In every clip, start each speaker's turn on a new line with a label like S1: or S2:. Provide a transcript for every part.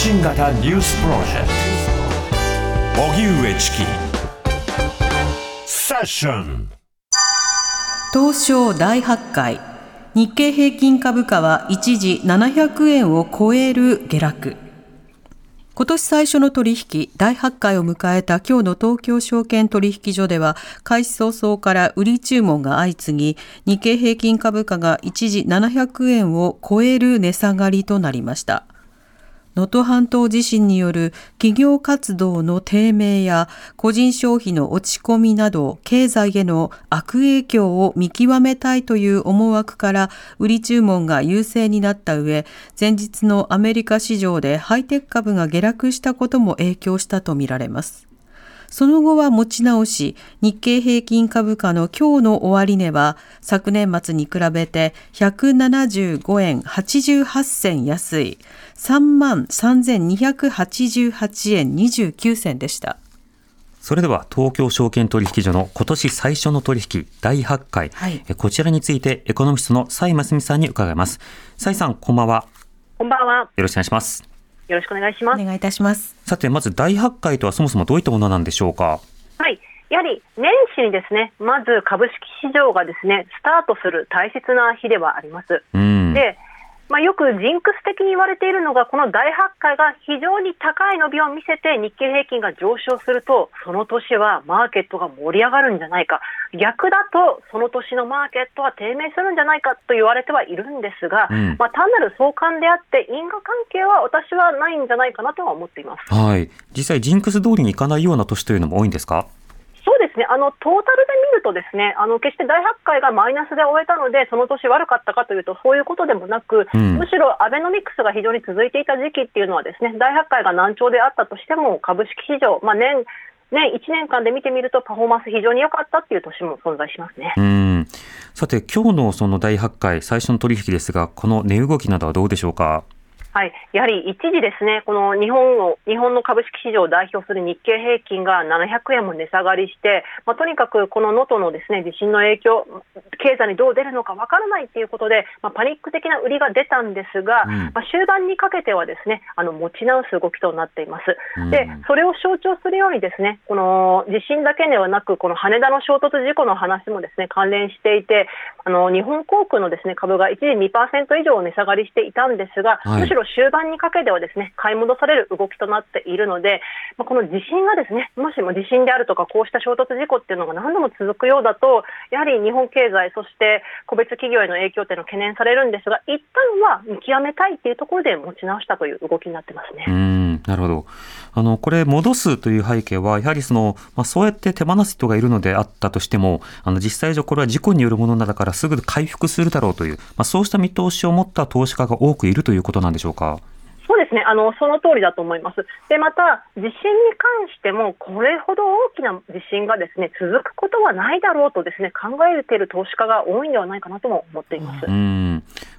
S1: 発信型ニュースプロジェクト。荻上チキ。セッション。
S2: 東証大発会。日経平均株価は一時700円を超える下落。今年最初の取引、大発会を迎えた今日の東京証券取引所では、開始早々から売り注文が相次ぎ、日経平均株価が一時700円を超える値下がりとなりました。能登半島地震による企業活動の低迷や個人消費の落ち込みなど経済への悪影響を見極めたいという思惑から売り注文が優勢になった上前日のアメリカ市場でハイテク株が下落したことも影響したとみられます。その後は持ち直し、日経平均株価の今日の終値は昨年末に比べて175円88銭安い3万3288円29銭でした。
S3: それでは東京証券取引所の今年最初の取引第8回、はい、こちらについてエコノミストの蔡真澄さんに伺います。蔡さん、こんばんは。
S4: こんばんは。
S3: よろしくお願いします。
S4: よろしくお願いします。
S2: お願いいたします。
S3: さて、まず第8回とはそもそもどういったものなんでしょうか？
S4: はい。やはり年始にですね、まず株式市場がですね、スタートする大切な日ではあります。で、まあ、よくジンクス的に言われているのが、この大発会が非常に高い伸びを見せて日経平均が上昇すると、その年はマーケットが盛り上がるんじゃないか、逆だとその年のマーケットは低迷するんじゃないかと言われてはいるんですが、うん、まあ、単なる相関であって、因果関係は私はないんじゃないかなとは思っています、
S3: はい、実際、ジンクス通りにいかないような年というのも多いんですか？
S4: ですね、あのトータルで見ると、ですねあの決して大発会がマイナスで終えたので、その年悪かったかというと、そういうことでもなく、うん、むしろアベノミクスが非常に続いていた時期っていうのは、ですね大発会が難聴であったとしても、株式市場、まあ年、年1年間で見てみると、パフォーマンス非常に良かったっていう年も存在しますね。
S3: うんさて、今日のその大発会、最初の取引ですが、この値動きなどはどうでしょうか？
S4: はい、やはり一時ですね、この日本を日本の株式市場を代表する日経平均が700円も値下がりして、まあ、とにかくこの能登のですね地震の影響、経済にどう出るのかわからないということで、まあ、パニック的な売りが出たんですが、うん、まあ、終盤にかけてはですねあの持ち直す動きとなっています。で、それを象徴するようにですね、この地震だけではなく、この羽田の衝突事故の話もですね関連していて、あの日本航空のですね株が一時2%以上値下がりしていたんですが、はい、むしろ終盤にかけてはですね買い戻される動きとなっているので、まあ、この地震がですねもしも地震であるとかこうした衝突事故っていうのが何度も続くようだとやはり日本経済そして個別企業への影響っていうのは懸念されるんですが一旦は見極めたいっていうところで持ち直したという動きになってますね。
S3: なるほどあのこれ戻すという背景はやはりその、まあ、そうやって手放す人がいるのであったとしてもあの実際上これは事故によるものだからすぐ回復するだろうという、まあ、そうした見通しを持った投資家が多くいるということなんでしょうか？
S4: そうですねあの、その通りだと思います。で、また、地震に関しても、これほど大きな地震がですね続くことはないだろうとですね考えている投資家が多いんではないかなとも思っています。
S3: う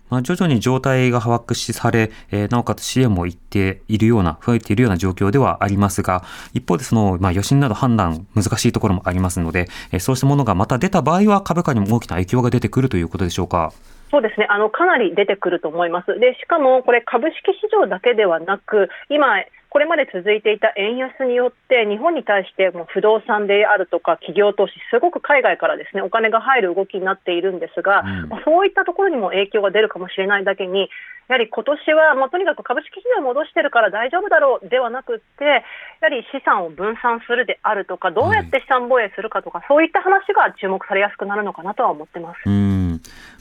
S3: まあ、徐々に状態が把握しされ、えー、なおかつ支援もいっているような、増えているような状況ではありますが、一方でその、まあ、余震など判断難しいところもありますので、えー、そうしたものがまた出た場合は株価にも大きな影響が出てくるということでしょうか？
S4: そうですねあのかなり出てくると思います。でしかもこれ株式市場だけではなく今これまで続いていた円安によって日本に対しても不動産であるとか企業投資すごく海外からですねお金が入る動きになっているんですが、うん、そういったところにも影響が出るかもしれないだけにやはり今年は、まあ、とにかく株式市場を戻してるから大丈夫だろうではなくてやはり資産を分散するであるとかどうやって資産防衛するかとか、はい、そういった話が注目されやすくなるのかなとは思ってます。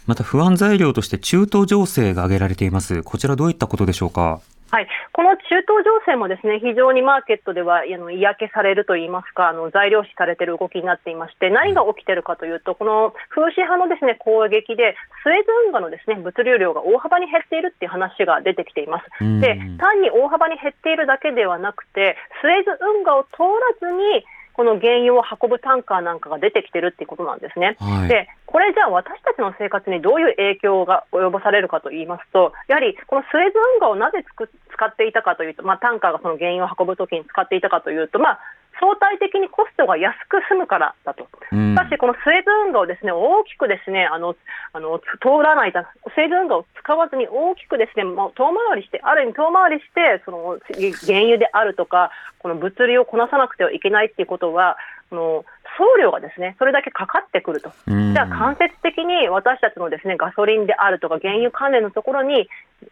S3: また不安材料として中東情勢が挙げられています。こちらどういったことでしょうか？
S4: はい、この中東情勢もですね非常にマーケットではあの嫌気されるといいますか、あの材料視されている動きになっていまして、何が起きているかというと、この風刺派のですね攻撃で、スエズ運河のですね物流量が大幅に減っているっていう話が出てきています。
S3: うん
S4: で、単に大幅に減っているだけではなくて、スエズ運河を通らずに、この原油を運ぶタンカーなんかが出てきてるっていうことなんですね。
S3: はい
S4: でこれじゃあ私たちの生活にどういう影響が及ぼされるかと言いますと、やはりこのスエズ運河をなぜつく使っていたかというと、まあ、タンカーがその原油を運ぶときに使っていたかというと、まあ、相対的にコストが安く済むからだと。
S3: うん
S4: しかし、このスエズ運河をですね大きくですねあのあの通らないた、スエズ運河を使わずに大きくですねもう遠回りして、ある意味遠回りして、その原油であるとか、この物流をこなさなくてはいけないっていうことは、この送料がですねそれだけかかってくると。
S3: うん
S4: じゃあ間接的に私たちのですねガソリンであるとか原油関連のところに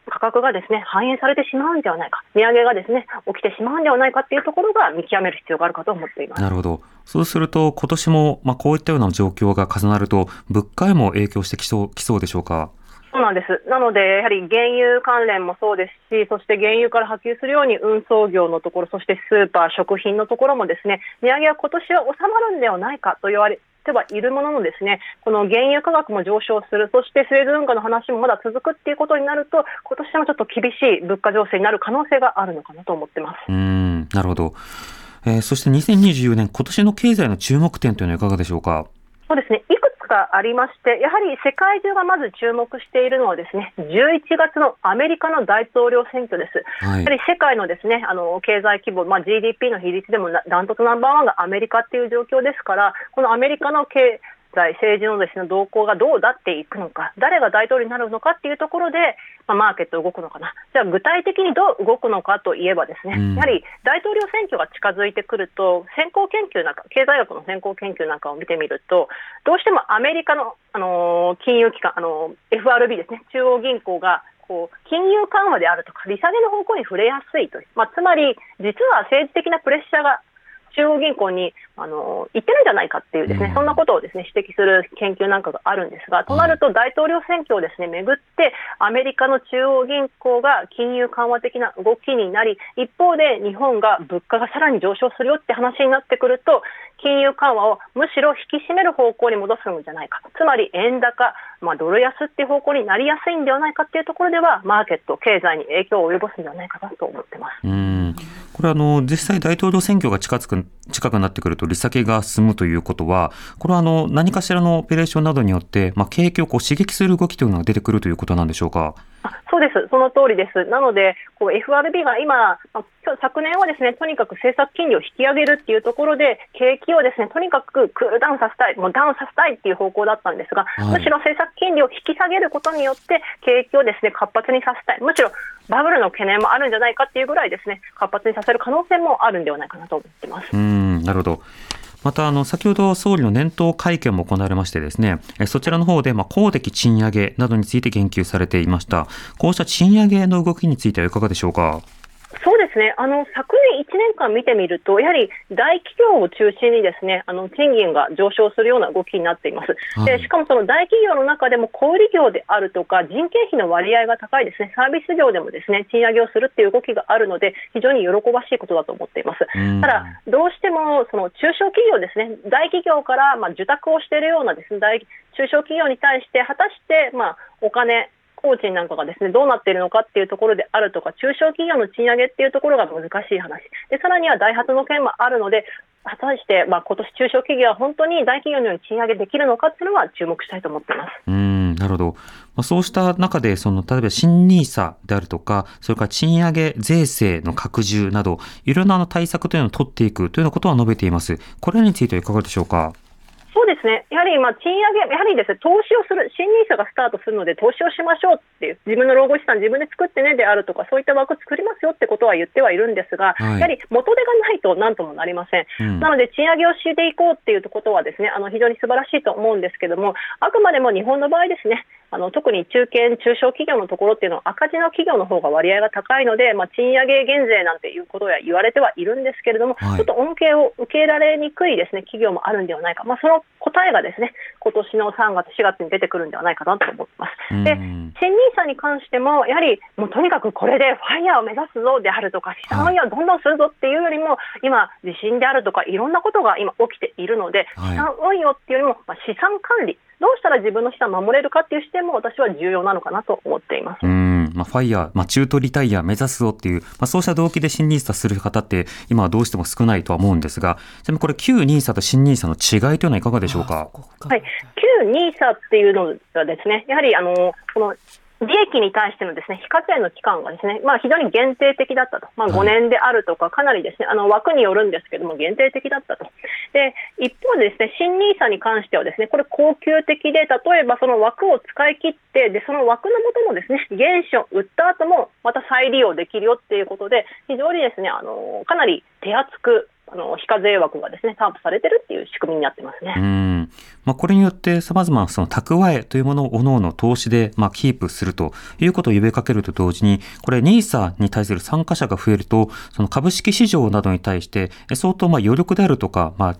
S4: 価格がですね反映されてしまうんではないか、値上げがですね起きてしまうんではないかっていうところが見極める必要があるかと思っています。
S3: なるほど。そうすると、今年も、まあ、こういったような状況が重なると、物価へも影響してきそう、きそうでしょうか？
S4: そうなんです。なので、やはり原油関連もそうですし、そして原油から波及するように運送業のところ、そしてスーパー、食品のところもですね、値上げは今年は収まるんではないかと言われてはいるもののですね、この原油価格も上昇する、そしてスエズ運河の話もまだ続くっていうことになると、今年もちょっと厳しい物価情勢になる可能性があるのかなと思ってます。
S3: うーん、なるほど。えーそして2024年、今年の経済の注目点というのはいかがでしょうか？
S4: そうですね、いくつかありまして、やはり世界中がまず注目しているのはですね、11月のアメリカの大統領選挙です。
S3: はい
S4: やはり世界のですねあの経済規模、まあ、GDP の比率でもなダントツナンバーワンがアメリカっていう状況ですから、このアメリカの経済、政治のですね動向がどうなっていくのか、誰が大統領になるのかっていうところで、まあ、マーケット動くのかな、じゃあ具体的にどう動くのかといえばですね、
S3: うん。
S4: やはり大統領選挙が近づいてくると、先行研究なんか、経済学の先行研究なんかを見てみると、どうしてもアメリカの、あのー金融機関、あのー FRB ですね、中央銀行がこう金融緩和であるとか、利下げの方向に触れやすいという、まあ、つまり、実は政治的なプレッシャーが中央銀行にあの言ってるんじゃないかっていうですね、
S3: うん。
S4: そんなことをですね指摘する研究なんかがあるんですが、となると大統領選挙をですねめぐってアメリカの中央銀行が金融緩和的な動きになり、一方で日本が物価がさらに上昇するよって話になってくると、金融緩和をむしろ引き締める方向に戻すんじゃないか、つまり円高、まあ、ドル安っていう方向になりやすいんではないかっていうところでは、マーケット、経済に影響を及ぼすんではないかなと思ってます。
S3: これあの、実際大統領選挙が近く、近くなってくると利下げが進むということは、これはあの、何かしらのオペレーションなどによって、まあ、景気をこう刺激する動きというのが出てくるということなんでしょうか？
S4: あそうです、その通りです。なので、こう FRB が今、昨年はですね、とにかく政策金利を引き上げるっていうところで、景気をですね、とにかくクールダウンさせたい、もうダウンさせたいっていう方向だったんですが、
S3: はい
S4: むしろ政策金利を引き下げることによって、景気をですね、活発にさせたい。むしろバブルの懸念もあるんじゃないかっていうぐらいですね、活発にさせる可能性もあるんではないかなと思ってます。
S3: うーん、なるほど。また、あの、先ほど総理の年頭会見も行われましてですね、えそちらの方で、まあ、公的賃上げなどについて言及されていました。こうした賃上げの動きについてはいかがでしょうか？
S4: ですねあの昨年1年間見てみると、やはり大企業を中心にですねあの賃金が上昇するような動きになっています。
S3: はい
S4: でしかもその大企業の中でも小売業であるとか、人件費の割合が高いですね、サービス業でもですね賃上げをするっていう動きがあるので、非常に喜ばしいことだと思っています。
S3: うん
S4: ただ、どうしてもその中小企業ですね、大企業からまあ受託をしているようなですね大中小企業に対して、果たしてまあお金、工賃なんかがですねどうなっているのかっていうところであるとか、中小企業の賃上げっていうところが難しい話、でさらにはダイハツの件もあるので、果たしてまあ今年中小企業は本当に大企業のように賃上げできるのかっていうのは注目したいと思っています。
S3: うん、なるほど。まあ、そうした中で、その、例えば新ニーサであるとか、それから賃上げ税制の拡充など、いろんなあの対策というのを取っていくというようなことは述べています。これについてはいかがでしょうか？
S4: そうですね、やはりまあ賃上げ、やはりですね投資をする、新ニーサがスタートするので、投資をしましょうっていう、自分の老後資産、自分で作ってねであるとか、そういった枠作りますよってことは言ってはいるんですが、
S3: はい。
S4: やはり元手がないとなんともなりません。
S3: うん。
S4: なので、賃上げをしていこうっていうことはですね、あの非常に素晴らしいと思うんですけども、あくまでも日本の場合ですね、あの特に中堅、中小企業のところっていうのは赤字の企業の方が割合が高いので、まあ、賃上げ減税なんていうことや言われてはいるんですけれども、
S3: はい。
S4: ちょっと恩恵を受けられにくいですね企業もあるんではないか、まあ、その答えがですね今年の3月、4月に出てくるんではないかなと思ってます。で
S3: うん。
S4: 新ニーサに関しても、やはりもうとにかくこれでファイヤーを目指すぞであるとか、資産運用をどんどんするぞっていうよりも、今、地震であるとか、いろんなことが今起きているので、
S3: はい。
S4: 資産運用っていうよりも、まあ、資産管理、どうしたら自分の資産を守れるかっていう視点も私は重要なのかなと思っています。
S3: うん、まあ、ファイヤー、まあ、中途リタイア目指すぞっていう、まあ、そうした動機で新ニーサする方って、今はどうしても少ないとは思うんですが、ちなみにこれ、旧ニーサと新ニーサの違いというのはいかがでしょうか？
S4: はい、旧ニーサっていうのがですね、やはりあのこの利益に対してのですね非課税の期間がですね、まあ、非常に限定的だったと、まあ、
S3: はい
S4: 5年であるとか、かなりですねあの枠によるんですけども、限定的だったと。で一方でですね新ニーサに関してはですねこれ恒久的で、例えばその枠を使い切って、でその枠のもとのですね原資を売った後もまた再利用できるよっていうことで、非常にですねあのかなり手厚くあの非課税枠がですね担保されてるっていう仕組みになってますね。
S3: うん。まあ、これによって様々なその蓄えというものを各々投資でまあキープするということを呼びかけると同時に、これ NISA に対する参加者が増えると、その株式市場などに対してえ相当まあ余力であるとか、ま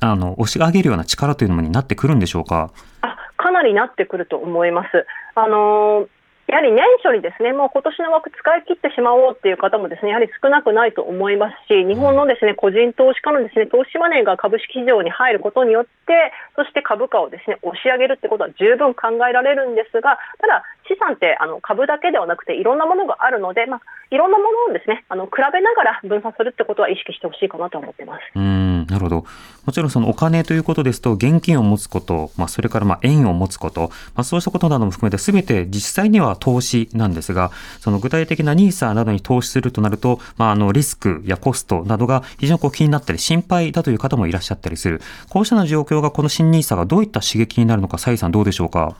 S3: あ、あの、押し上げるような力というのになってくるんでしょうか？
S4: あかなりなってくると思います。あのーやはり年初にですね、もう今年の枠使い切ってしまおうっていう方もですね、やはり少なくないと思いますし、日本のですね、個人投資家のですね、投資マネーが株式市場に入ることによって、そして株価をですね、押し上げるってことは十分考えられるんですが、ただ資産ってあの株だけではなくていろんなものがあるので、まあ、いろんなものをですね、あの比べながら分散するってことは意識してほしいかなと思ってます。
S3: なるほど。もちろんそのお金ということですと、現金を持つこと、まあ、それからまあ円を持つこと、まあ、そうしたことなども含めて、すべて実際には投資なんですが、その具体的な NISA などに投資するとなると、まあ、あのリスクやコストなどが非常にこう気になったり、心配だという方もいらっしゃったりする。こうしたような状況がこの新 NISA がどういった刺激になるのか、サイさんどうでしょうか？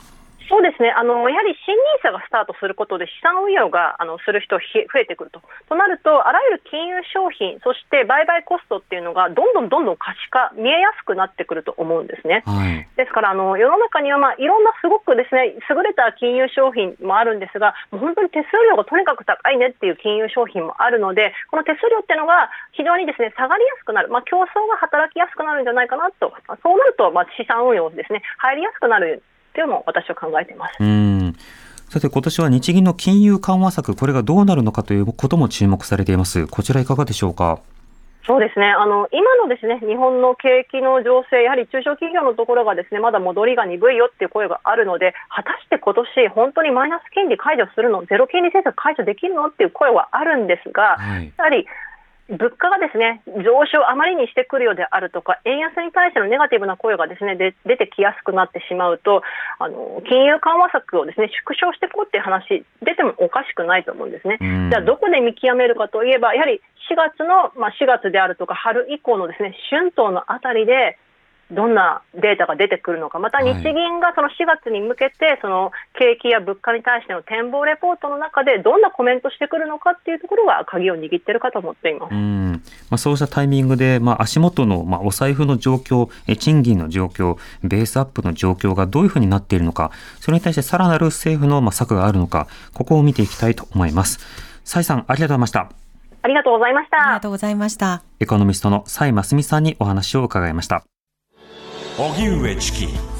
S4: そうですねあのやはり新ニーサがスタートすることで資産運用があのする人ひ増えてくると。となると、あらゆる金融商品、そして売買コストっていうのがどんどんどんどん可視化、見えやすくなってくると思うんですね。
S3: はい。
S4: ですからあの世の中には、まあ、いろんなすごくですね優れた金融商品もあるんですが、もう本当に手数料がとにかく高いねっていう金融商品もあるので、この手数料っていうのが非常にですね下がりやすくなる、まあ、競争が働きやすくなるんじゃないかなと、まあそうなると、まあ、資産運用ですね入りやすくなるっていうのも私は考えています。
S3: うん。さて今年は日銀の金融緩和策、これがどうなるのかということも注目されています。こちらいかがでしょうか？
S4: そうですねあの今のですね日本の景気の情勢、やはり中小企業のところがですねまだ戻りが鈍いよっていう声があるので、果たして今年本当にマイナス金利解除するの、ゼロ金利政策解除できるのっていう声はあるんですが、
S3: はい。
S4: やはり物価がですね上昇あまりにしてくるようであるとか、円安に対してのネガティブな声がですねで出てきやすくなってしまうと、あの金融緩和策をですね縮小していこうっていう話、出てもおかしくないと思うんですね。
S3: うん
S4: じゃあ、どこで見極めるかといえば、やはり4月の、まあ、4月であるとか、春以降のですね春闘のあたりで、どんなデータが出てくるのか、また
S3: はい
S4: 日銀がその4月に向けて、その景気や物価に対しての展望レポートの中で、どんなコメントしてくるのかっていうところが鍵を握っているかと思っています
S3: う。んまあ、そうしたタイミングで、まあ、足元の、まあ、お財布の状況、え賃金の状況、ベースアップの状況がどういうふうになっているのか、それに対してさらなる政府の、まあ、策があるのか、ここを見ていきたいと思います。蔡さん、ありがとうございました。
S4: ありがとうございました。
S2: ありがとうございました。
S3: エコノミストの蔡真澄さんにお話を伺いました。
S1: 荻上チキ。